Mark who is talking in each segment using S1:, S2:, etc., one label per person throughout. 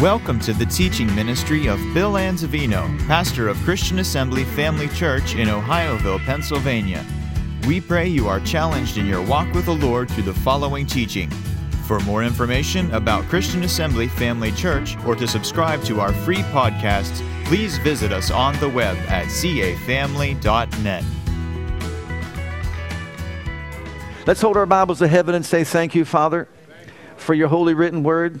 S1: Welcome to the teaching ministry of Bill Anzavino, pastor of Christian Assembly Family Church in Ohioville, Pennsylvania. We pray you are challenged in your walk with the Lord through the following teaching. For more information about Christian Assembly Family Church or to subscribe to our free podcasts, please visit us on the web at cafamily.net.
S2: Let's hold our Bibles to heaven and say, Thank you, Father, for your holy written word.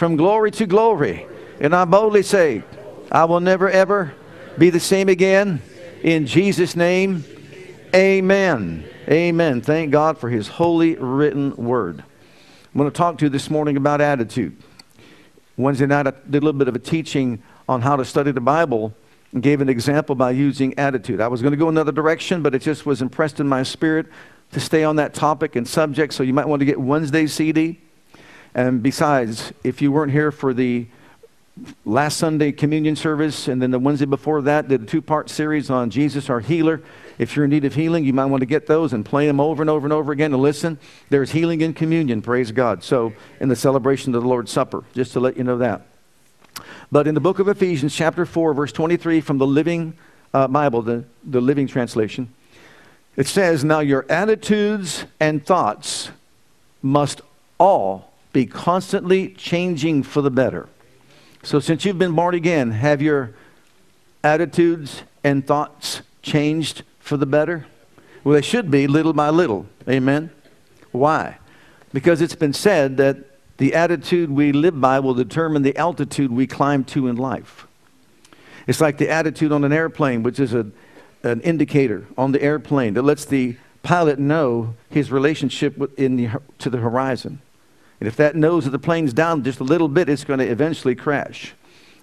S2: from glory to glory. And I boldly say, I will never ever be the same again. In Jesus' name, amen. Amen. Thank God for his holy written word. I'm going to talk to you this morning about attitude. Wednesday night, I did a little bit of a teaching on how to study the Bible and gave an example by using attitude. I was going to go another direction, but it just was impressed in my spirit to stay on that topic and subject. So you might want to get Wednesday's CD. And besides, if you weren't here for the last Sunday communion service and then the Wednesday before that, did a two part series on Jesus, our healer. If you're in need of healing, you might want to get those and play them over and over and over again and listen. There's healing in communion, praise God. So, in the celebration of the Lord's Supper, just to let you know that. But in the book of Ephesians, chapter 4, verse 23, from the Living uh, Bible, the, the Living Translation, it says, Now your attitudes and thoughts must all be constantly changing for the better. So, since you've been born again, have your attitudes and thoughts changed for the better? Well, they should be little by little. Amen? Why? Because it's been said that the attitude we live by will determine the altitude we climb to in life. It's like the attitude on an airplane, which is a, an indicator on the airplane that lets the pilot know his relationship in the, to the horizon. And if that nose of the plane's down just a little bit, it's going to eventually crash.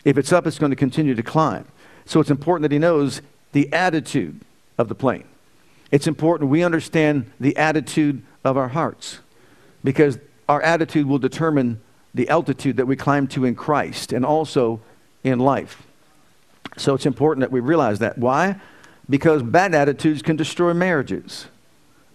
S2: If it's up, it's going to continue to climb. So it's important that he knows the attitude of the plane. It's important we understand the attitude of our hearts because our attitude will determine the altitude that we climb to in Christ and also in life. So it's important that we realize that. Why? Because bad attitudes can destroy marriages.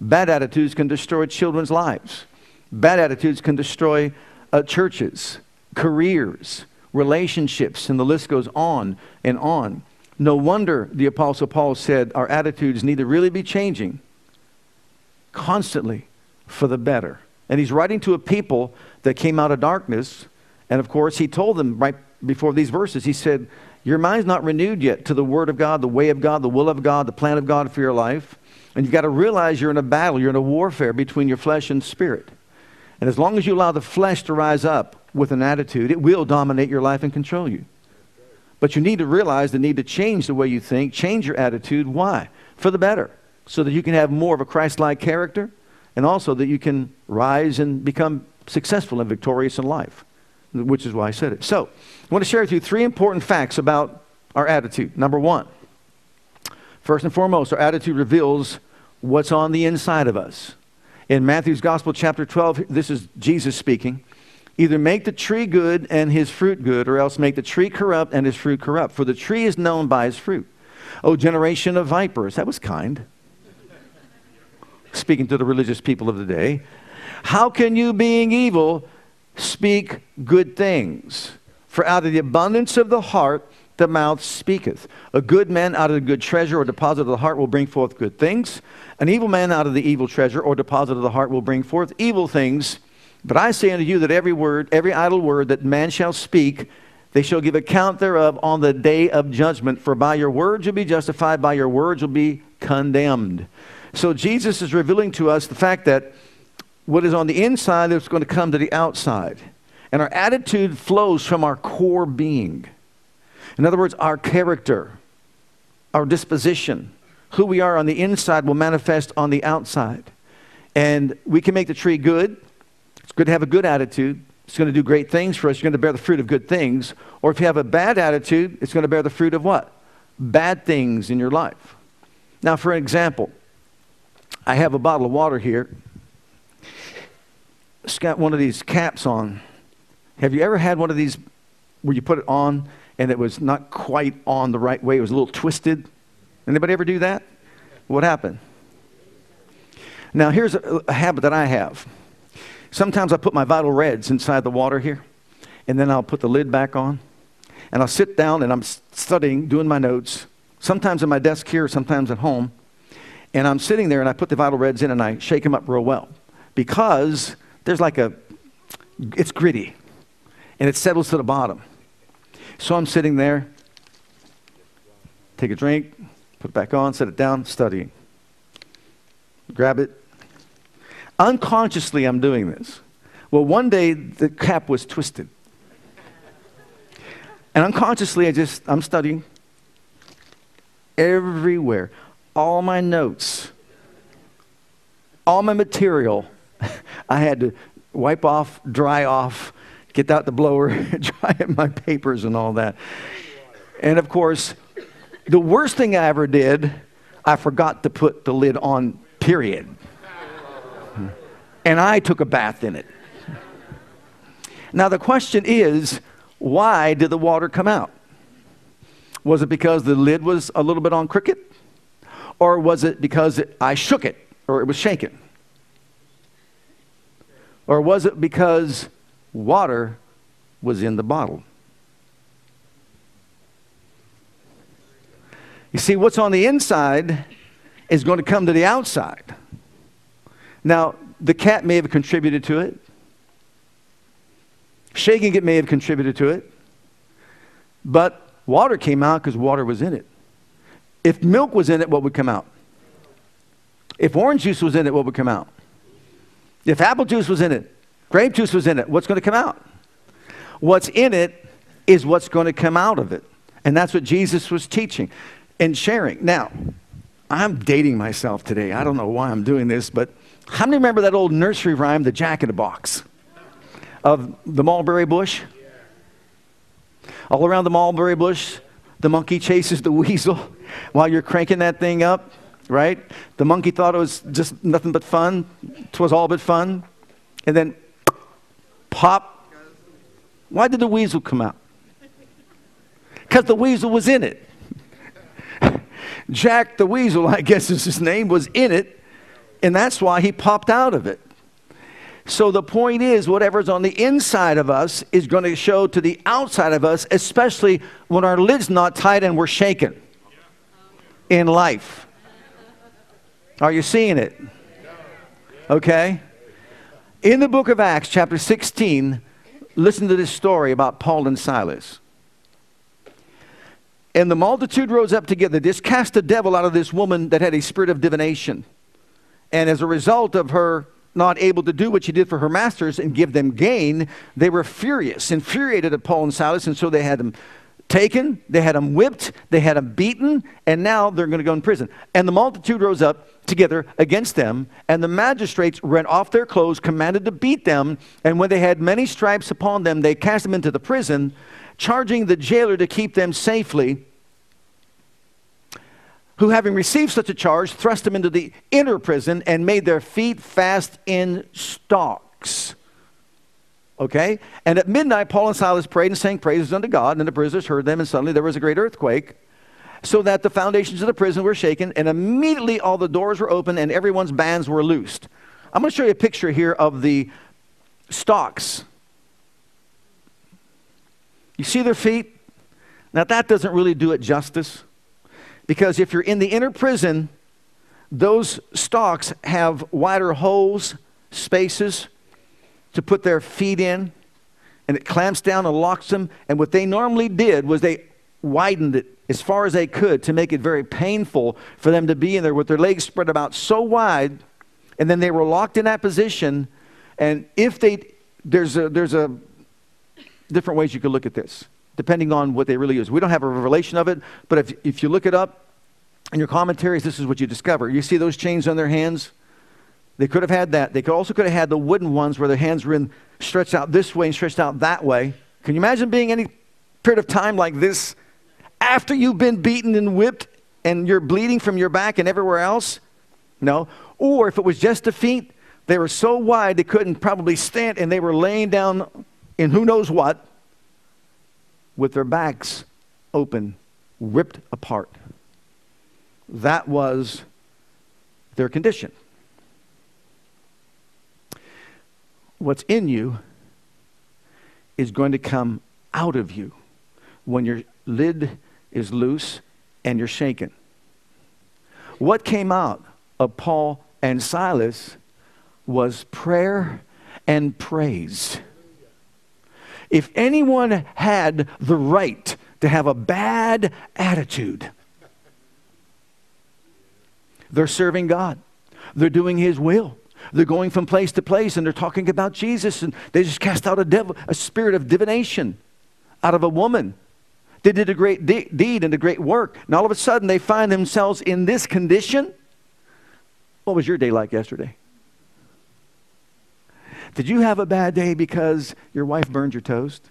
S2: Bad attitudes can destroy children's lives. Bad attitudes can destroy uh, churches, careers, relationships, and the list goes on and on. No wonder the Apostle Paul said our attitudes need to really be changing constantly for the better. And he's writing to a people that came out of darkness. And of course, he told them right before these verses, he said, Your mind's not renewed yet to the Word of God, the way of God, the will of God, the plan of God for your life. And you've got to realize you're in a battle, you're in a warfare between your flesh and spirit. And as long as you allow the flesh to rise up with an attitude, it will dominate your life and control you. But you need to realize the need to change the way you think, change your attitude. Why? For the better. So that you can have more of a Christ like character and also that you can rise and become successful and victorious in life, which is why I said it. So, I want to share with you three important facts about our attitude. Number one, first and foremost, our attitude reveals what's on the inside of us. In Matthew's Gospel, chapter 12, this is Jesus speaking. Either make the tree good and his fruit good, or else make the tree corrupt and his fruit corrupt. For the tree is known by his fruit. O generation of vipers, that was kind. Speaking to the religious people of the day. How can you, being evil, speak good things? For out of the abundance of the heart, the mouth speaketh. A good man out of the good treasure or deposit of the heart will bring forth good things. An evil man out of the evil treasure or deposit of the heart will bring forth evil things. But I say unto you that every word, every idle word that man shall speak, they shall give account thereof on the day of judgment. For by your words you'll be justified, by your words you'll be condemned. So Jesus is revealing to us the fact that what is on the inside is going to come to the outside. And our attitude flows from our core being. In other words, our character, our disposition, who we are on the inside will manifest on the outside. And we can make the tree good. It's good to have a good attitude. it's going to do great things for us. You're going to bear the fruit of good things. Or if you have a bad attitude, it's going to bear the fruit of what? Bad things in your life. Now, for an example, I have a bottle of water here. It's got one of these caps on. Have you ever had one of these where you put it on and it was not quite on the right way? It was a little twisted. Anybody ever do that? What happened? Now, here's a, a habit that I have. Sometimes I put my vital reds inside the water here, and then I'll put the lid back on, and I'll sit down and I'm studying, doing my notes, sometimes at my desk here, sometimes at home, and I'm sitting there and I put the vital reds in and I shake them up real well because there's like a, it's gritty, and it settles to the bottom. So I'm sitting there, take a drink, put it back on, set it down, studying. Grab it, Unconsciously, I'm doing this. Well, one day the cap was twisted. And unconsciously, I just, I'm studying everywhere. All my notes, all my material, I had to wipe off, dry off, get out the blower, dry up my papers and all that. And of course, the worst thing I ever did, I forgot to put the lid on, period and I took a bath in it. Now, the question is why did the water come out? Was it because the lid was a little bit on crooked? Or was it because it, I shook it or it was shaken? Or was it because water was in the bottle? You see, what's on the inside is going to come to the outside. Now, the cat may have contributed to it. Shaking it may have contributed to it. But water came out because water was in it. If milk was in it, what would come out? If orange juice was in it, what would come out? If apple juice was in it, grape juice was in it, what's going to come out? What's in it is what's going to come out of it. And that's what Jesus was teaching and sharing. Now, I'm dating myself today. I don't know why I'm doing this, but how many remember that old nursery rhyme, The Jack in the Box, of the mulberry bush? All around the mulberry bush, the monkey chases the weasel while you're cranking that thing up, right? The monkey thought it was just nothing but fun. It was all but fun. And then pop. Why did the weasel come out? Because the weasel was in it. Jack the Weasel, I guess is his name, was in it and that's why he popped out of it. So the point is, whatever's on the inside of us is going to show to the outside of us, especially when our lid's not tight and we're shaken in life. Are you seeing it? Okay? In the book of Acts, chapter 16, listen to this story about Paul and Silas. And the multitude rose up together. This cast a devil out of this woman that had a spirit of divination. And as a result of her not able to do what she did for her masters and give them gain, they were furious, infuriated at Paul and Silas, and so they had them taken, they had them whipped, they had them beaten, and now they're going to go in prison. And the multitude rose up together against them, and the magistrates rent off their clothes, commanded to beat them, and when they had many stripes upon them, they cast them into the prison, charging the jailer to keep them safely who, having received such a charge, thrust them into the inner prison and made their feet fast in stocks. Okay? And at midnight, Paul and Silas prayed and sang praises unto God, and the prisoners heard them, and suddenly there was a great earthquake, so that the foundations of the prison were shaken, and immediately all the doors were open, and everyone's bands were loosed. I'm going to show you a picture here of the stocks. You see their feet? Now, that doesn't really do it justice. Because if you're in the inner prison, those stocks have wider holes, spaces to put their feet in, and it clamps down and locks them. And what they normally did was they widened it as far as they could to make it very painful for them to be in there with their legs spread about so wide, and then they were locked in that position. And if they, there's a, there's a different ways you could look at this depending on what they really use. We don't have a revelation of it, but if, if you look it up in your commentaries, this is what you discover. You see those chains on their hands? They could have had that. They could also could have had the wooden ones where their hands were in, stretched out this way and stretched out that way. Can you imagine being any period of time like this after you've been beaten and whipped and you're bleeding from your back and everywhere else? No. Or if it was just the feet, they were so wide they couldn't probably stand and they were laying down in who knows what with their backs open, ripped apart. That was their condition. What's in you is going to come out of you when your lid is loose and you're shaken. What came out of Paul and Silas was prayer and praise. If anyone had the right to have a bad attitude, they're serving God. They're doing His will. They're going from place to place and they're talking about Jesus and they just cast out a devil, a spirit of divination out of a woman. They did a great de- deed and a great work. And all of a sudden they find themselves in this condition. What was your day like yesterday? Did you have a bad day because your wife burned your toast?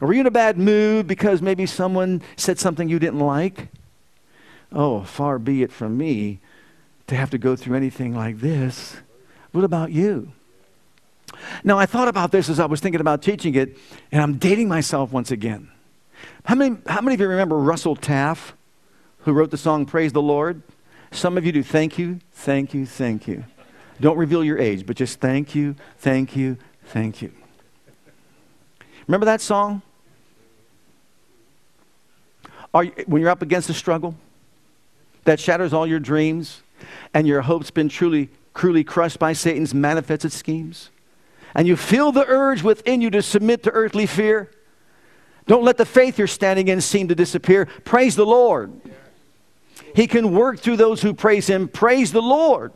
S2: Or were you in a bad mood because maybe someone said something you didn't like? Oh, far be it from me to have to go through anything like this. What about you? Now, I thought about this as I was thinking about teaching it, and I'm dating myself once again. How many, how many of you remember Russell Taff, who wrote the song Praise the Lord? Some of you do. Thank you, thank you, thank you. Don't reveal your age, but just thank you, thank you, thank you. Remember that song? Are you, when you're up against a struggle that shatters all your dreams and your hopes been truly, cruelly crushed by Satan's manifested schemes, and you feel the urge within you to submit to earthly fear, don't let the faith you're standing in seem to disappear. Praise the Lord. He can work through those who praise Him. Praise the Lord.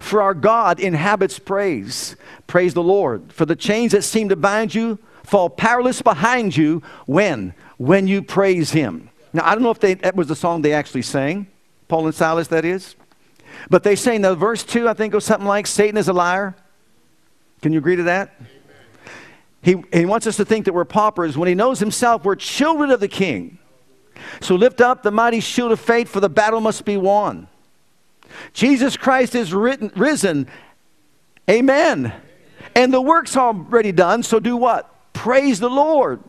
S2: For our God inhabits praise. Praise the Lord. For the chains that seem to bind you fall powerless behind you when? When you praise Him. Now, I don't know if they, that was the song they actually sang, Paul and Silas, that is. But they say, in the verse 2, I think, goes something like, Satan is a liar. Can you agree to that? He, he wants us to think that we're paupers when he knows himself we're children of the king. So lift up the mighty shield of faith, for the battle must be won. Jesus Christ is written, risen. Amen. And the work's already done, so do what? Praise the Lord.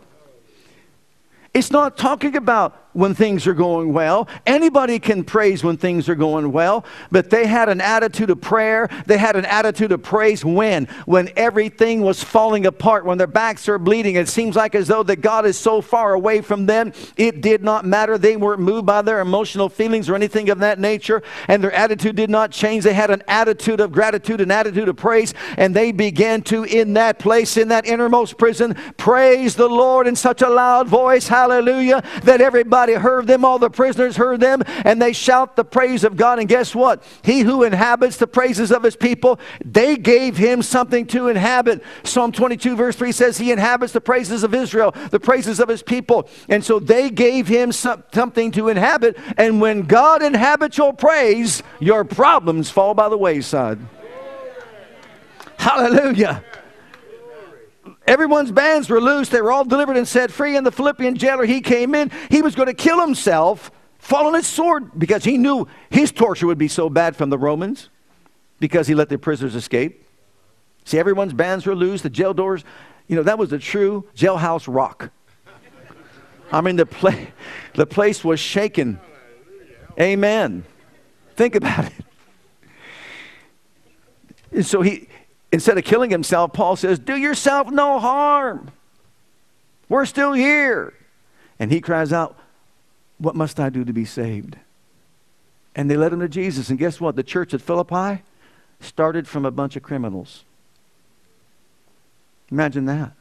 S2: It's not talking about when things are going well. Anybody can praise when things are going well, but they had an attitude of prayer. They had an attitude of praise when? When everything was falling apart, when their backs are bleeding. It seems like as though that God is so far away from them. It did not matter. They weren't moved by their emotional feelings or anything of that nature, and their attitude did not change. They had an attitude of gratitude, an attitude of praise, and they began to, in that place, in that innermost prison, praise the Lord in such a loud voice, hallelujah, that everybody Everybody heard them, all the prisoners heard them, and they shout the praise of God. And guess what? He who inhabits the praises of his people, they gave him something to inhabit. Psalm 22, verse 3 says, He inhabits the praises of Israel, the praises of his people. And so they gave him something to inhabit. And when God inhabits your praise, your problems fall by the wayside. Hallelujah. Everyone's bands were loose. They were all delivered and set free. And the Philippian jailer, he came in. He was going to kill himself, fall on his sword, because he knew his torture would be so bad from the Romans because he let the prisoners escape. See, everyone's bands were loose. The jail doors, you know, that was the true jailhouse rock. I mean, the, pla- the place was shaken. Amen. Think about it. And so he, instead of killing himself, Paul says, Do yourself no harm. We're still here. And he cries out, What must I do to be saved? And they led him to Jesus. And guess what? The church at Philippi started from a bunch of criminals. Imagine that.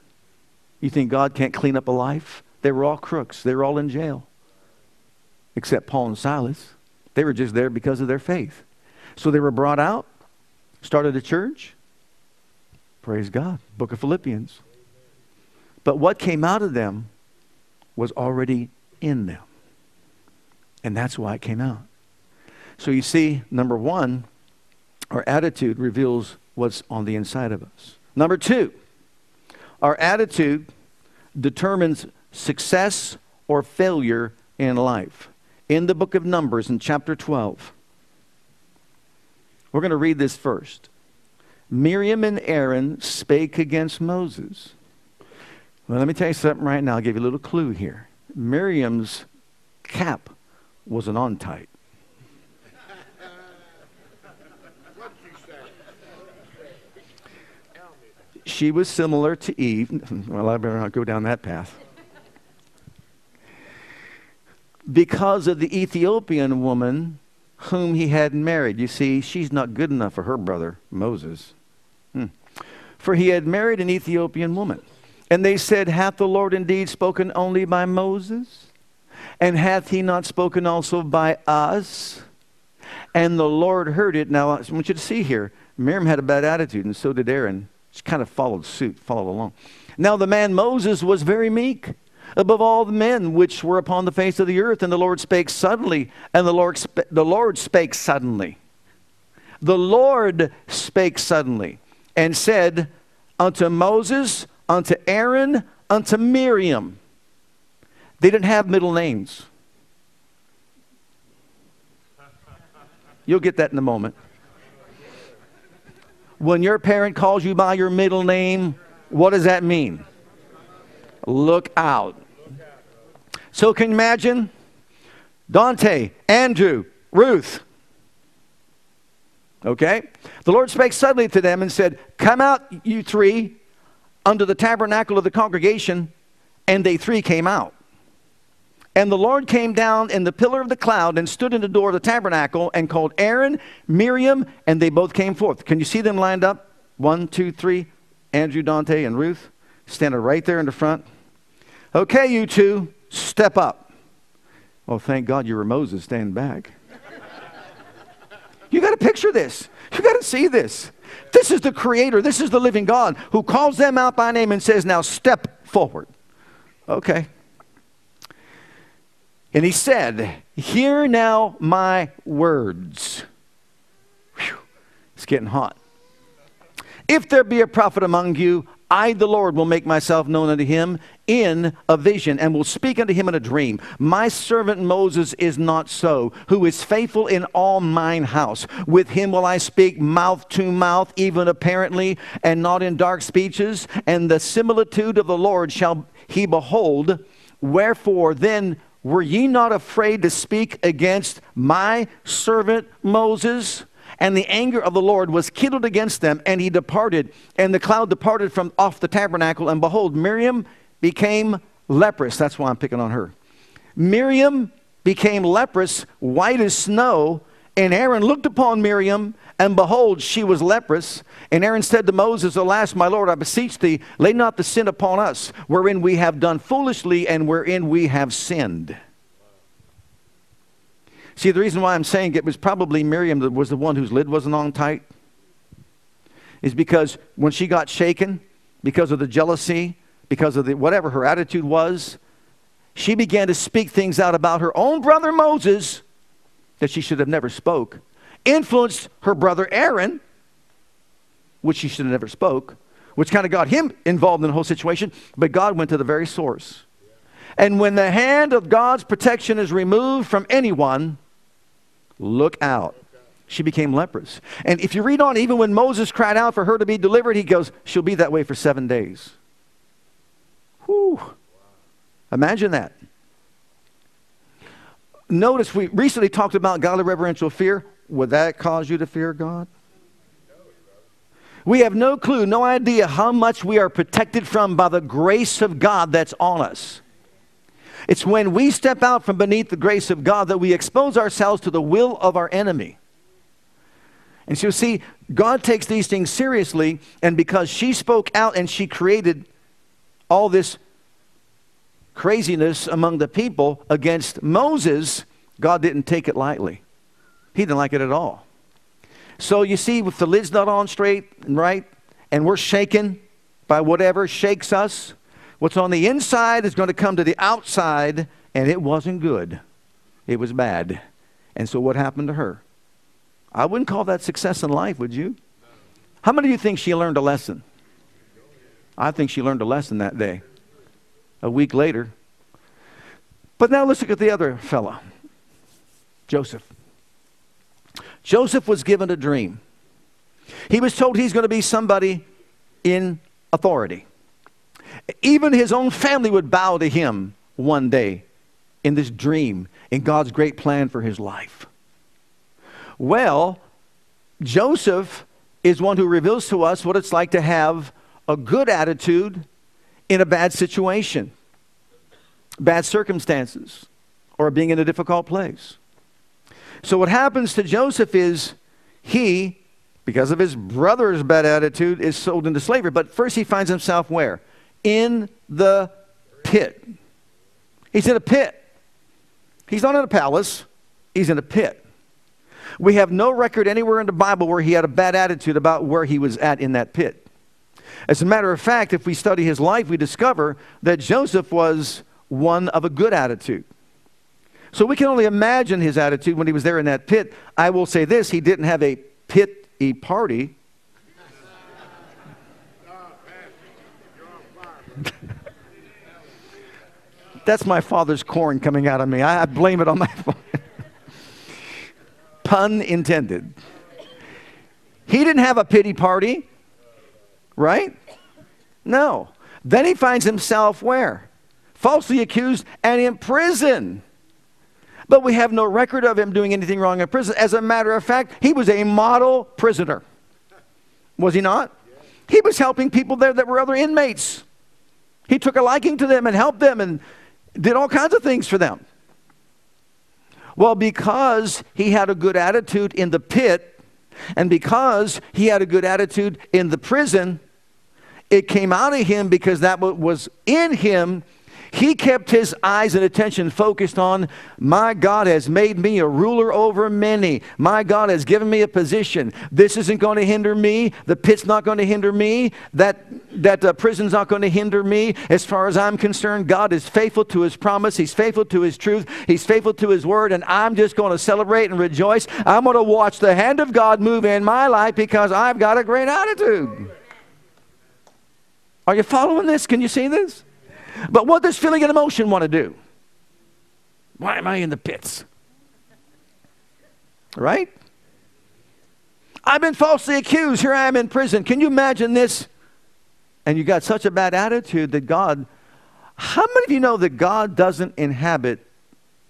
S2: You think God can't clean up a life? They were all crooks, they were all in jail. Except Paul and Silas. They were just there because of their faith. So they were brought out, started a church, Praise God. Book of Philippians. But what came out of them was already in them. And that's why it came out. So you see, number one, Our attitude reveals what's on the inside of us. Number two, our attitude determines success or failure in life. In the book of Numbers, in chapter 12, we're going to read this first. Miriam and Aaron spake against Moses. Well, let me tell you something right now. I'll give you a little clue here. Miriam's cap was an on tight. She was similar to Eve. Well, I better not go down that path. Because of the Ethiopian woman whom he had married. You see, she's not good enough for her brother, Moses. For he had married an Ethiopian woman. And they said, Hath the Lord indeed spoken only by Moses? And hath he not spoken also by us? And the Lord heard it. Now, I want you to see here Miriam had a bad attitude, and so did Aaron. She kind of followed suit, followed along. Now, the man Moses was very meek above all the men which were upon the face of the earth. And the Lord spake suddenly, and the Lord, sp- the Lord spake suddenly. The Lord spake suddenly and said unto Moses, unto Aaron, unto Miriam. They didn't have middle names. You'll get that in a moment. When your parent calls you by your middle name, what does that mean? Look out. So can you imagine? Dante, Andrew, Ruth. Okay? The Lord spake suddenly to them and said, Come out, you three, under the tabernacle of the congregation. And they three came out. And the Lord came down in the pillar of the cloud and stood in the door of the tabernacle and called Aaron, Miriam, and they both came forth. Can you see them lined up? One, two, three. Andrew, Dante, and Ruth standing right there in the front. Okay, you two, step up. Oh, thank God you were Moses Stand back. You got to picture this. You got to see this. This is the Creator. This is the living God who calls them out by name and says, Now step forward. Okay. And he said, Hear now my words. Whew, it's getting hot. If there be a prophet among you, I, the Lord, will make myself known unto him in a vision and will speak unto him in a dream. My servant Moses is not so, who is faithful in all mine house. With him will I speak mouth to mouth, even apparently, and not in dark speeches. And the similitude of the Lord shall he behold. Wherefore then were ye not afraid to speak against my servant Moses? And the anger of the Lord was kindled against them, and he departed. And the cloud departed from off the tabernacle, and behold, Miriam became leprous. That's why I'm picking on her. Miriam became leprous, white as snow. And Aaron looked upon Miriam, and behold, she was leprous. And Aaron said to Moses, Alas, my Lord, I beseech thee, lay not the sin upon us, wherein we have done foolishly, and wherein we have sinned. See, the reason why I'm saying it was probably Miriam that was the one whose lid wasn't on tight is because when she got shaken because of the jealousy, because of the whatever her attitude was, she began to speak things out about her own brother Moses that she should have never spoke, influenced her brother Aaron, which she should have never spoke, which kind of got him involved in the whole situation, but God went to the very source. And when the hand of God's protection is removed from anyone, look out. She became leprous. And if you read on, even when Moses cried out for her to be delivered, he goes, She'll be that way for seven days. Whew. Imagine that. Notice we recently talked about godly reverential fear. Would that cause you to fear God? We have no clue, no idea how much we are protected from by the grace of God that's on us. It's when we step out from beneath the grace of God that we expose ourselves to the will of our enemy. And so, see, God takes these things seriously, and because she spoke out and she created all this craziness among the people against Moses, God didn't take it lightly. He didn't like it at all. So, you see, if the lid's not on straight and right, and we're shaken by whatever shakes us, What's on the inside is going to come to the outside, and it wasn't good. It was bad. And so what happened to her? I wouldn't call that success in life, would you? How many of you think she learned a lesson? I think she learned a lesson that day. A week later. But now let's look at the other fellow, Joseph. Joseph was given a dream. He was told he's going to be somebody in authority. Even his own family would bow to him one day in this dream, in God's great plan for his life. Well, Joseph is one who reveals to us what it's like to have a good attitude in a bad situation, bad circumstances, or being in a difficult place. So, what happens to Joseph is he, because of his brother's bad attitude, is sold into slavery. But first, he finds himself where? In the pit. He's in a pit. He's not in a palace, he's in a pit. We have no record anywhere in the Bible where he had a bad attitude about where he was at in that pit. As a matter of fact, if we study his life, we discover that Joseph was one of a good attitude. So we can only imagine his attitude when he was there in that pit. I will say this he didn't have a pit party. That's my father's corn coming out of me. I, blame it on my father. Pun intended. He didn't have a pity party, right? No. Then he finds himself where? Falsely accused and in prison. But we have no record of him doing anything wrong in prison. As a matter of fact, he was a model prisoner. Was he not? He was helping people there that were other inmates. He took a liking to them and helped them and did all kinds of things for them. Well, because he had a good attitude in the pit, and because he had a good attitude in the prison, it came out of him because that was in him he kept his eyes and attention focused on, my God has made me a ruler over many. My God has given me a position. This isn't going to hinder me. The pit's not going to hinder me. That, that uh, prison's not going to hinder me. As far as I'm concerned, God is faithful to his promise. He's faithful to his truth. He's faithful to his word. And I'm just going to celebrate and rejoice. I'm going to watch the hand of God move in my life because I've got a great attitude. Are you following this? Can you see this? But what does feeling and emotion want to do? Why am I in the pits? Right? I've been falsely accused. Here I am in prison. Can you imagine this? And you got such a bad attitude that God, how many of you know that God doesn't inhabit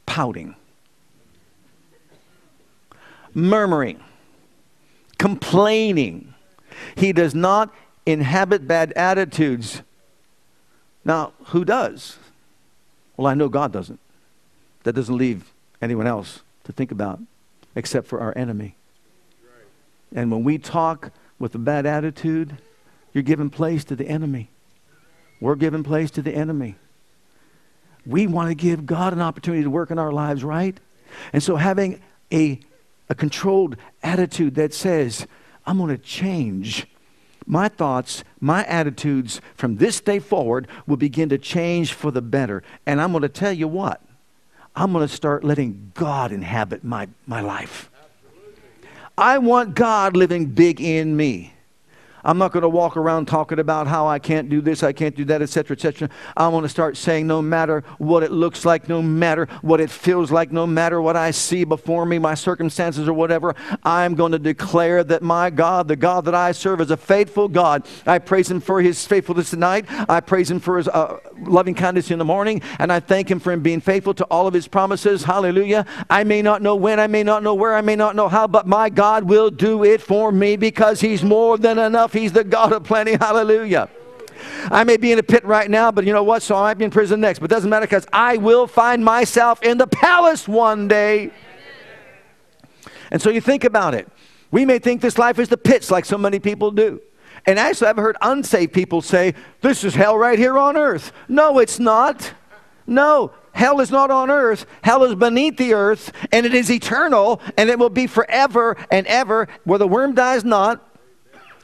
S2: pouting, murmuring, complaining? He does not inhabit bad attitudes. Now, who does? Well, I know God doesn't. That doesn't leave anyone else to think about except for our enemy. And when we talk with a bad attitude, you're giving place to the enemy. We're giving place to the enemy. We want to give God an opportunity to work in our lives, right? And so having a, a controlled attitude that says, I'm going to change my thoughts, my attitudes from this day forward will begin to change for the better. And I'm going to tell you what, I'm going to start letting God inhabit my, my life. I want God living big in me. I'm not going to walk around talking about how I can't do this, I can't do that, etc., etc. I want to start saying no matter what it looks like, no matter what it feels like, no matter what I see before me, my circumstances or whatever, I'm going to declare that my God, the God that I serve, is a faithful God. I praise Him for His faithfulness tonight. I praise Him for His uh, loving kindness in the morning, and I thank Him for Him being faithful to all of His promises. Hallelujah. I may not know when, I may not know where, I may not know how, but my God will do it for me because He's more than enough He's the God of plenty. Hallelujah. I may be in a pit right now, but you know what? So I might be in prison next. But it doesn't matter because I will find myself in the palace one day. And so you think about it. We may think this life is the pits like so many people do. And actually, I've heard unsaved people say, This is hell right here on earth. No, it's not. No, hell is not on earth. Hell is beneath the earth, and it is eternal, and it will be forever and ever, where the worm dies not,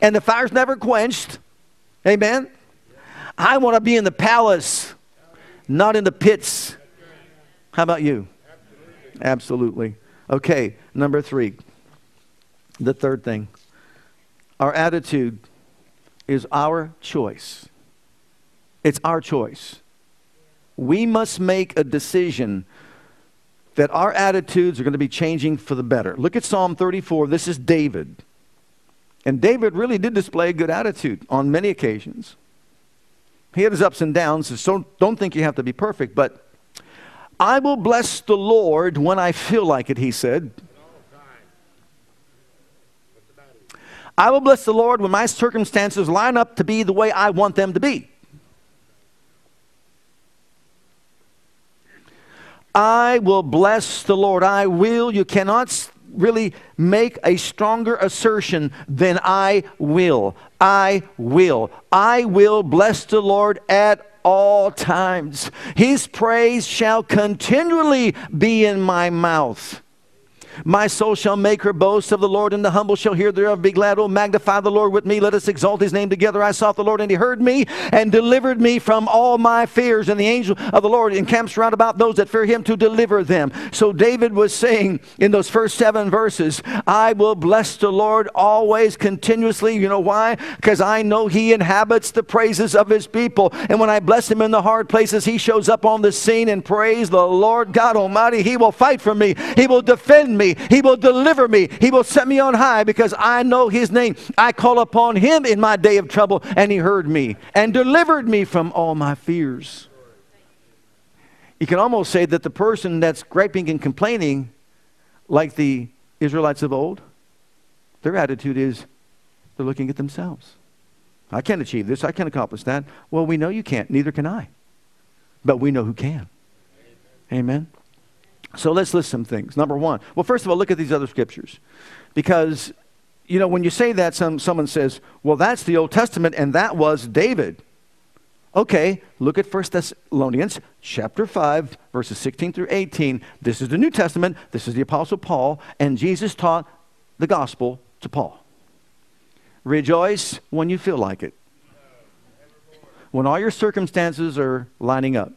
S2: and the fire's never quenched. Amen? I want to be in the palace, not in the pits. How about you? Absolutely. Okay, number three. The third thing our attitude is our choice. It's our choice. We must make a decision that our attitudes are going to be changing for the better. Look at Psalm 34. This is David. And David really did display a good attitude on many occasions. He had his ups and downs, so don't think you have to be perfect, but I will bless the Lord when I feel like it, he said. I will bless the Lord when my circumstances line up to be the way I want them to be. I will bless the Lord. I will. You cannot really make a stronger assertion than I will. I will. I will bless the Lord at all times. His praise shall continually be in my mouth. My soul shall make her boast of the Lord, and the humble shall hear thereof. Be glad, O magnify the Lord with me. Let us exalt his name together. I sought the Lord, and he heard me and delivered me from all my fears. And the angel of the Lord encamps round about those that fear him to deliver them. So David was saying in those first seven verses, I will bless the Lord always, continuously. You know why? Because I know he inhabits the praises of his people. And when I bless him in the hard places, he shows up on the scene and praise the Lord God Almighty. He will fight for me, he will defend me. He will deliver me. He will set me on high because I know His name. I call upon Him in my day of trouble, and He heard me and delivered me from all my fears. You can almost say that the person that's griping and complaining, like the Israelites of old, their attitude is they're looking at themselves. I can't achieve this. I can't accomplish that. Well, we know you can't. Neither can I. But we know who can. Amen. So let's list some things. Number one, well, first of all, look at these other scriptures. Because, you know, when you say that, some, someone says, well, that's the Old Testament and that was David. Okay, look at 1 Thessalonians chapter 5, verses 16 through 18. This is the New Testament. This is the Apostle Paul. And Jesus taught the gospel to Paul. Rejoice when you feel like it, when all your circumstances are lining up.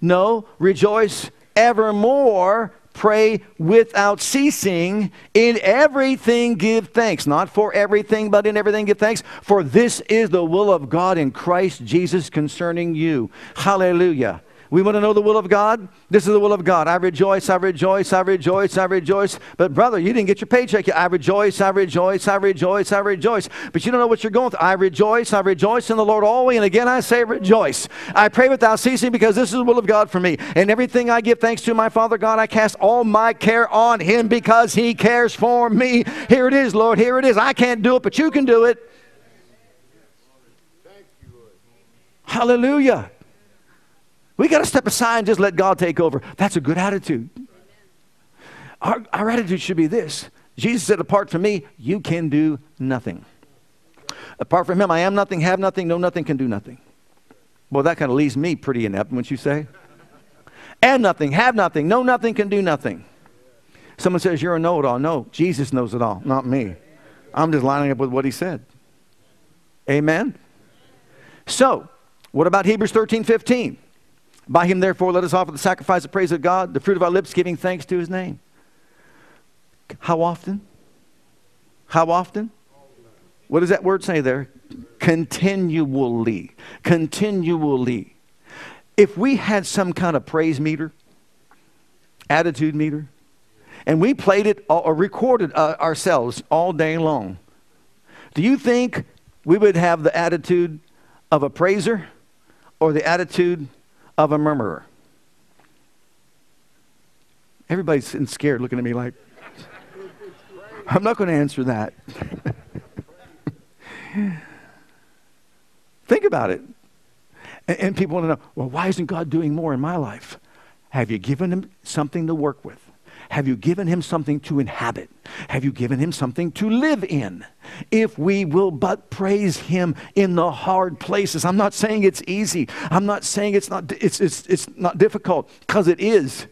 S2: No, rejoice evermore pray without ceasing. In everything give thanks. Not for everything, but in everything give thanks. For this is the will of God in Christ Jesus concerning you. Hallelujah. We want to know the will of God. This is the will of God. I rejoice, I rejoice, I rejoice, I rejoice. But brother, you didn't get your paycheck yet. I rejoice, I rejoice, I rejoice, I rejoice. But you don't know what you're going through. I rejoice, I rejoice in the Lord always. And again, I say rejoice. I pray without ceasing because this is the will of God for me. And everything I give thanks to my Father God, I cast all my care on Him because He cares for me. Here it is, Lord. Here it is. I can't do it, but you can do it. Hallelujah. We got to step aside and just let God take over. That's a good attitude. Our, our attitude should be this Jesus said, Apart from me, you can do nothing. Apart from him, I am nothing, have nothing, know nothing, can do nothing. Well, that kind of leaves me pretty inept, wouldn't you say? Am nothing, have nothing, know nothing, can do nothing. Someone says, You're a know it all. No, Jesus knows it all, not me. I'm just lining up with what he said. Amen? So, what about Hebrews 13 15? By him, therefore, let us offer the sacrifice of praise of God, the fruit of our lips, giving thanks to his name. How often? How often? What does that word say there? Continually. Continually. If we had some kind of praise meter, attitude meter, and we played it or recorded uh, ourselves all day long, do you think we would have the attitude of a praiser or the attitude of a murmurer? Everybody's scared looking at me like, I'm not going to answer that. Think about it. And, and, people want to know, well, why isn't God doing more in my life? Have you given him something to work with? Have you given him something to inhabit? Have you given him something to live in? If we will but praise him in the hard places. I'm not saying it's easy. I'm not saying it's not, it's, it's, it's not difficult, because it is.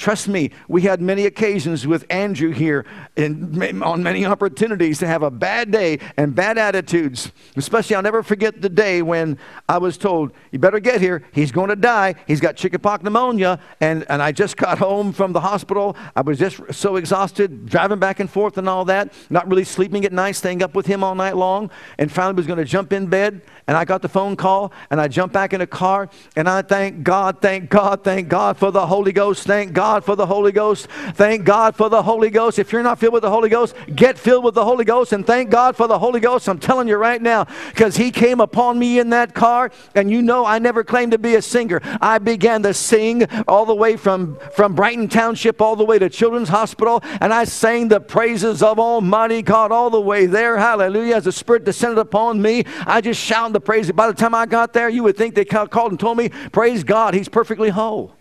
S2: Trust me, we had many occasions with Andrew here in, on many opportunities to have a bad day and bad attitudes. Especially, I'll never forget the day when I was told, You better get here. He's going to die. He's got chickenpox pneumonia. And, and I just got home from the hospital. I was just so exhausted, driving back and forth and all that, not really sleeping at night, staying up with him all night long. And finally was going to jump in bed. And I got the phone call and I jumped back in the car. And I thank God, thank God, thank God for the Holy Ghost. Thank God God for the Holy Ghost. Thank God for the Holy Ghost. If you're not filled with the Holy Ghost, get filled with the Holy Ghost and thank God for the Holy Ghost. I'm telling you right now, because He came upon me in that car, and you know I never claimed to be a singer. I began to sing all the way from, from Brighton Township all the way to Children's Hospital, and I sang the praises of Almighty God all the way there. Hallelujah. As the Spirit descended upon me, I just shouted the praise. By the time I got there, you would think they called and told me, Praise God, He's perfectly whole.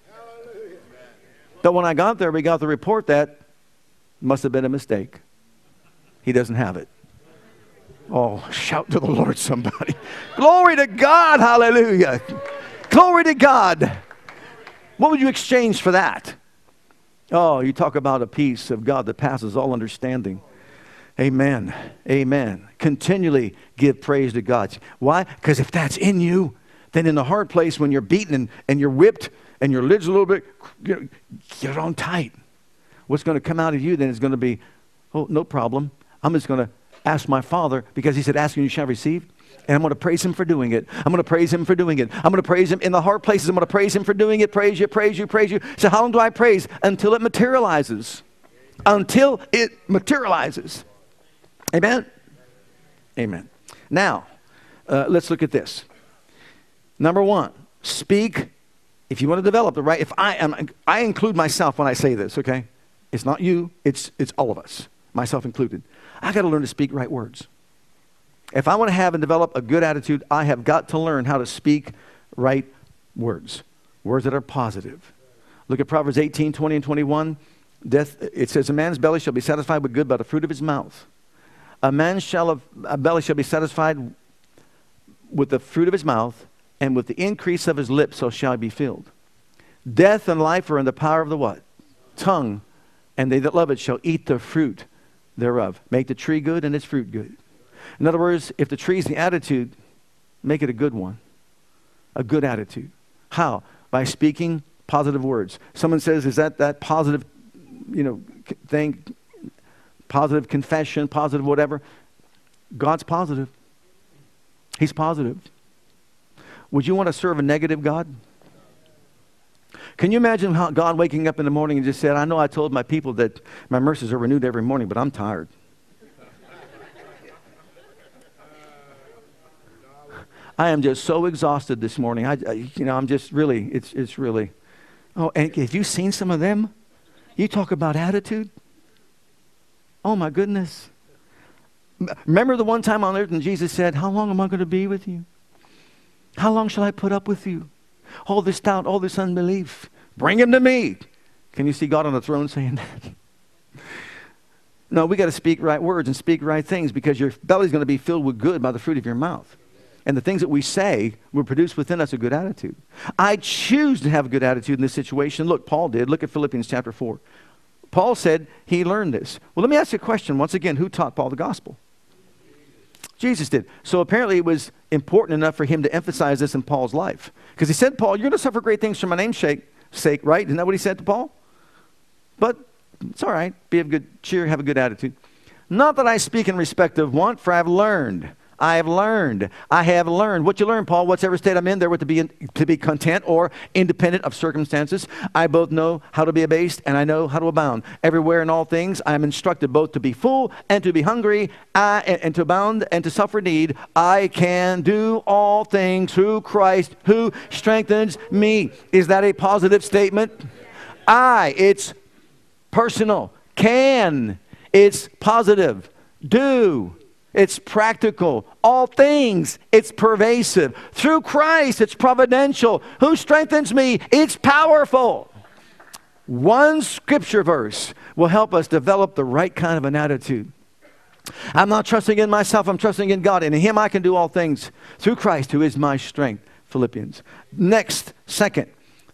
S2: But when I got there, we got the report that must have been a mistake. He doesn't have it. Oh, shout to the Lord, somebody. Glory to God. Hallelujah. Glory to God. What would you exchange for that? Oh, you talk about a peace of God that passes all understanding. Amen. Amen. Continually give praise to God. Why? Because if that's in you, then in the hard place when you're beaten and, and you're whipped and your lid's a little bit, you know, get it on tight. What's going to come out of you then is going to be, oh, no problem. I'm just going to ask my Father because He said, Ask and you shall receive. And I'm going to praise Him for doing it. I'm going to praise Him for doing it. I'm going to praise Him in the hard places. I'm going to praise Him for doing it. Praise you, praise you, praise you. So, how long do I praise? Until it materializes. Until it materializes. Amen? Amen. Now, uh, let's look at this. Number one, speak if you want to develop the right, if I am, I include myself when I say this, okay? It's not you, it's, it's all of us, myself included. I got to learn to speak right words. If I want to have and develop a good attitude, I have got to learn how to speak right words, words that are positive. Look at Proverbs 18, 20, and 21. Death, it says, A man's belly shall be satisfied with good by the fruit of his mouth. A man's shall of, a belly shall be satisfied with the fruit of his mouth, and with the increase of his lips so shall he be filled. Death and life are in the power of the what? Tongue, and they that love it shall eat the fruit thereof. Make the tree good and its fruit good. In other words, if the tree is the attitude, make it a good one. A good attitude. How? By speaking positive words. Someone says, is that that positive, you know, thing, positive confession, positive whatever? God's positive. He's positive. Would you want to serve a negative God? Can you imagine how God waking up in the morning and just said, I know I told my people that my mercies are renewed every morning, but I'm tired. I am just so exhausted this morning. I, you know, I'm just really, it's, it's really. Oh, and have you seen some of them? You talk about attitude. Oh my goodness. Remember the one time on earth and Jesus said, How long am I going to be with you? How long shall I put up with you? All this doubt, all this unbelief. Bring him to me. Can you see God on the throne saying that? no, we got to speak right words and speak right things because your belly's going to be filled with good by the fruit of your mouth. And the things that we say will produce within us a good attitude. I choose to have a good attitude in this situation. Look, Paul did. Look at Philippians chapter 4. Paul said he learned this. Well, let me ask you a question once again who taught Paul the gospel? Jesus did. So apparently it was important enough for him to emphasize this in Paul's life. Because he said, Paul, you're going to suffer great things for my name's sake, right? Isn't that what he said to Paul? But it's all right. Be of good cheer, have a good attitude. Not that I speak in respect of want, for I have learned I have learned. I have learned. What you learn, Paul, whatever state I'm in, there to be, in, to be content or independent of circumstances. I both know how to be abased and I know how to abound. Everywhere in all things, I am instructed both to be full and to be hungry, I, and, and to abound and to suffer need. I can do all things through Christ who strengthens me. Is that a positive statement? I, it's personal. Can, it's positive. Do, it's practical. All things, it's pervasive. Through Christ, it's providential. Who strengthens me? It's powerful. One scripture verse will help us develop the right kind of an attitude. I'm not trusting in myself, I'm trusting in God. And in Him I can do all things through Christ, who is my strength. Philippians. Next, second,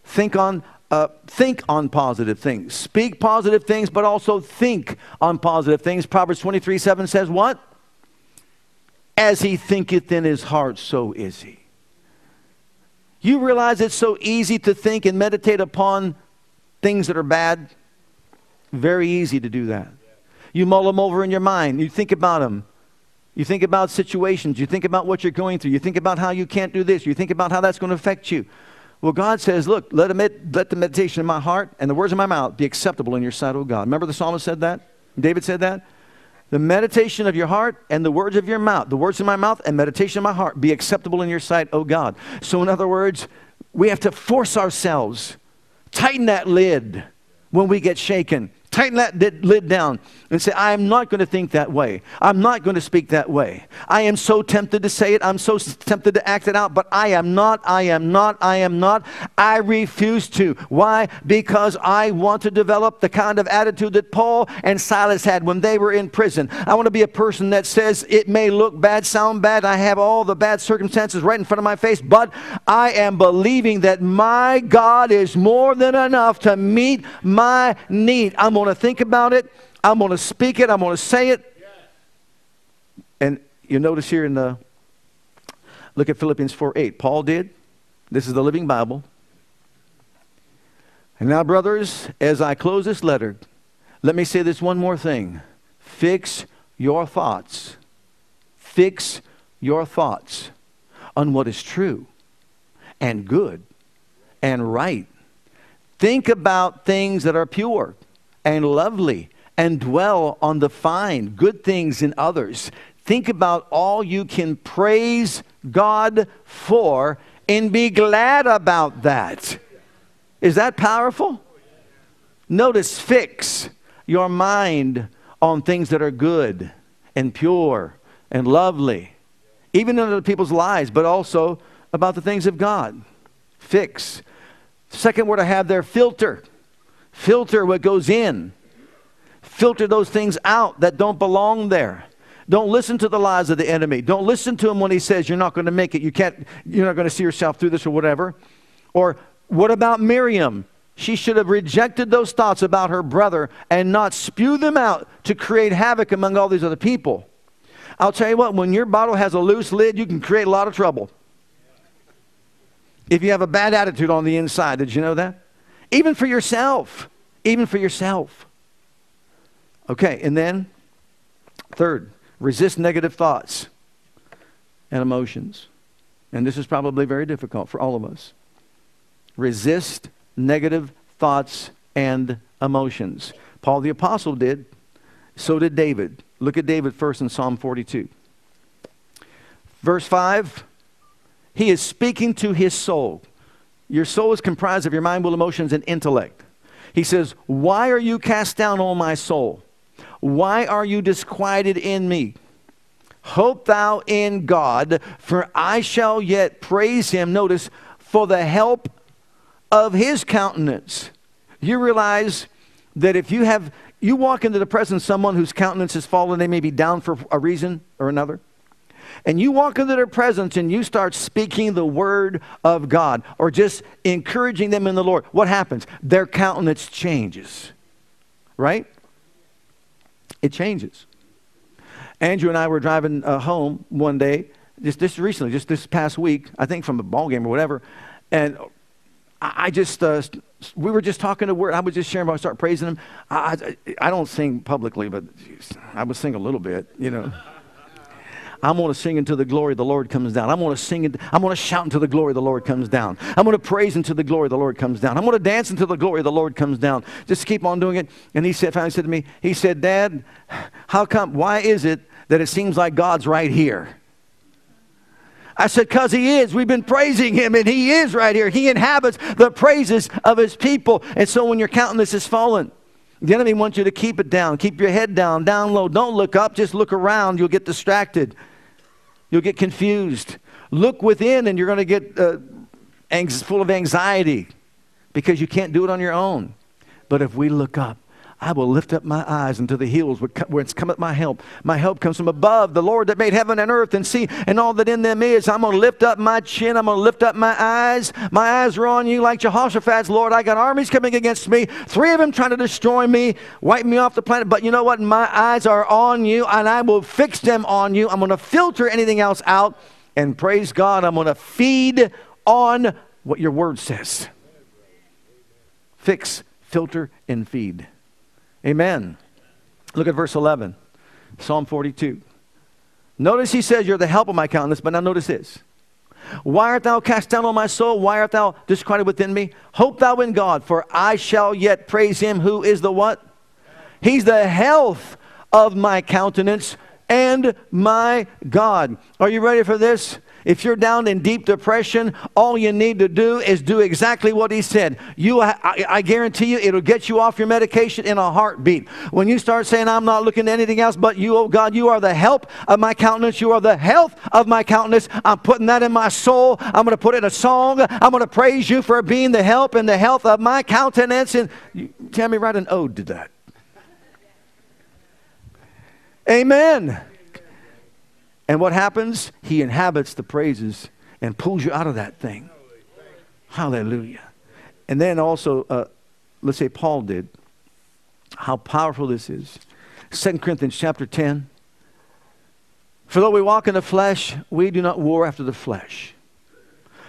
S2: think on uh, think on positive things. Speak positive things, but also think on positive things. Proverbs 23 7 says, What? As he thinketh in his heart, so is he. You realize it's so easy to think and meditate upon things that are bad? Very easy to do that. You mull them over in your mind, you think about them. You think about situations, you think about what you're going through, you think about how you can't do this, you think about how that's going to affect you. Well, God says, Look, let, med- let the meditation of my heart and the words of my mouth be acceptable in your sight, O God. Remember the psalmist said that? David said that? The meditation of your heart and the words of your mouth, the words of my mouth and meditation of my heart be acceptable in your sight, O God. So, in other words, we have to force ourselves, tighten that lid when we get shaken. Tighten that lid down and say, I am not going to think that way. I'm not going to speak that way. I am so tempted to say it. I'm so tempted to act it out, but I am not. I am not. I am not. I refuse to. Why? Because I want to develop the kind of attitude that Paul and Silas had when they were in prison. I want to be a person that says, it may look bad, sound bad. I have all the bad circumstances right in front of my face, but I am believing that my God is more than enough to meet my need. I'm going to think about it. I'm going to speak it. I'm going to say it. And you notice here in the, look at Philippians 4 8. Paul did. This is the Living Bible. And now, brothers, as I close this letter, let me say this one more thing. Fix your thoughts. Fix your thoughts on what is true and good and right. Think about things that are pure and lovely and dwell on the fine, good things in others. Think about all you can praise God for and be glad about that. Is that powerful? Notice, fix your mind on things that are good and pure and lovely, even in other people's lives, but also about the things of God. Fix. Second word I have there filter. Filter what goes in. Filter those things out that don't belong there. Don't listen to the lies of the enemy. Don't listen to him when he says you're not going to make it. You can't, you're not going to see yourself through this or whatever. Or what about Miriam? She should have rejected those thoughts about her brother and not spew them out to create havoc among all these other people. I'll tell you what, when your bottle has a loose lid, you can create a lot of trouble. If you have a bad attitude on the inside, did you know that? Even for yourself even for yourself. Okay, and then third, resist negative thoughts and emotions. And this is probably very difficult for all of us. Resist negative thoughts and emotions. Paul the Apostle did, so did David. Look at David first in Psalm 42. Verse 5 He is speaking to his soul. Your soul is comprised of your mind, will, emotions, and intellect. He says, Why are you cast down, O my soul? Why are you disquieted in me? Hope thou in God, for I shall yet praise him. Notice, for the help of his countenance. You realize that if you have, you walk into the presence of someone whose countenance has fallen, they may be down for a reason or another and you walk into their presence and you start speaking the word of God or just encouraging them in the Lord, what happens? Their countenance changes, right? It changes. Andrew and I were driving uh, home one day, just this recently, just this past week, I think from a ball game or whatever, and I, just, uh, we were just talking to word. I was just sharing, I start praising him. I, I, I don't sing publicly, but geez, I would sing a little bit, you know. I'm going to sing until the glory of the Lord comes down. I'm going to sing, I'm going to shout until the glory of the Lord comes down. I'm going to praise until the glory of the Lord comes down. I'm going to dance until the glory of the Lord comes down. Just keep on doing it. And he said, finally said to me, he said, Dad, how come, why is it that it seems like God's right here? I said, because he is. We've been praising him, and he is right here. He inhabits the praises of his people. And so when your countenance is fallen, the enemy wants you to keep it down. Keep your head down, down low. Don't look up, just look around. You'll get distracted. You'll get confused. Look within, and you're going to get uh, full of anxiety because you can't do it on your own. But if we look up, I will lift up my eyes unto the hills whence cometh my help. My help comes from above, the Lord that made heaven and earth and sea and all that in them is. I'm going to lift up my chin. I'm going to lift up my eyes. My eyes are on you like Jehoshaphat's, Lord. I got armies coming against me, three of them trying to destroy me, wipe me off the planet. But you know what? My eyes are on you, and I will fix them on you. I'm going to filter anything else out. And praise God, I'm going to feed on what your word says. Fix, filter, and feed. Amen. Look at verse 11, Psalm 42. Notice he says, You're the help of my countenance, but now notice this. Why art thou cast down on my soul? Why art thou disquieted within me? Hope thou in God, for I shall yet praise him who is the what? He's the health of my countenance and my God. Are you ready for this? If you're down in deep depression, all you need to do is do exactly what he said. You, I, I, guarantee you, it'll get you off your medication in a heartbeat. When you start saying, I'm not looking to anything else but you, oh God, you are the help of my countenance. You are the health of my countenance. I'm putting that in my soul. I'm going to put it in a song. I'm going to praise you for being the help and the health of my countenance. And you, tell me, write an ode to that. Amen. And what happens? He inhabits the praises and pulls you out of that thing. Hallelujah. And then also, uh, let's say Paul did. How powerful this is. 2 Corinthians chapter 10. For though we walk in the flesh, we do not war after the flesh.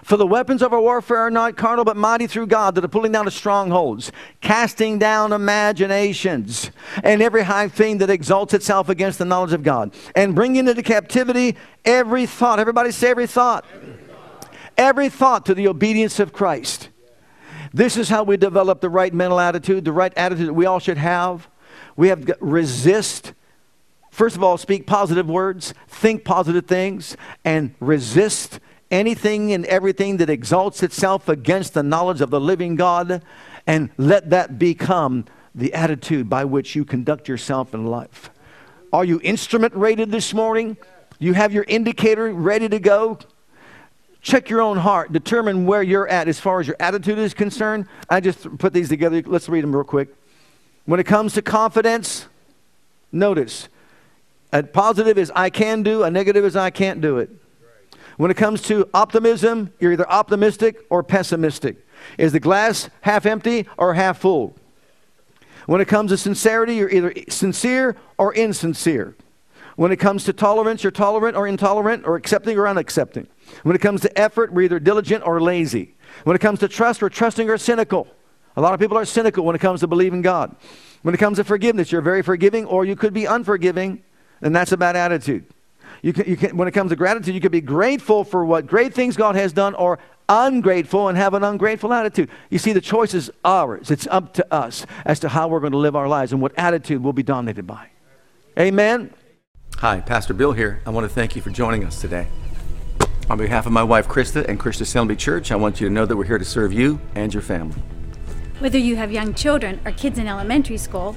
S2: For the weapons of our warfare are not carnal, but mighty through God that are pulling down of strongholds, casting down imaginations, and every high thing that exalts itself against the knowledge of God, and bringing into captivity every thought. Everybody say every thought. Every thought, every thought to the obedience of Christ. This is how we develop the right mental attitude, the right attitude that we all should have. We have resist. First of all, speak positive words, think positive things, and resist anything and everything that exalts itself against the knowledge of the living God, and let that become the attitude by which you conduct yourself in life. Are you instrument rated this morning? You have your indicator ready to go? Check your own heart. Determine where you're at as far as your attitude is concerned. I just put these together. Let's read them real quick. When it comes to confidence, notice a positive is I can do, a negative is I can't do it. When it comes to optimism, you're either optimistic or pessimistic. Is the glass half empty or half full? When it comes to sincerity, you're either sincere or insincere. When it comes to tolerance, you're tolerant or intolerant, or accepting or unaccepting. When it comes to effort, we're either diligent or lazy. When it comes to trust, we're trusting or cynical. A lot of people are cynical when it comes to believing God. When it comes to forgiveness, you're very forgiving, or you could be unforgiving, and that's a bad attitude. You can, you can, when it comes to gratitude, you can be grateful for what great things God has done or ungrateful and have an ungrateful attitude. You see, the choice is ours. It's up to us as to how we're going to live our lives and what attitude we'll be dominated by. Amen. Hi, Pastor Bill here. I want to thank you for joining us today. On behalf of my wife Krista and Christian Assembly Church, I want you to know that we're here to serve you and your family.
S3: Whether you have young children or kids in elementary school,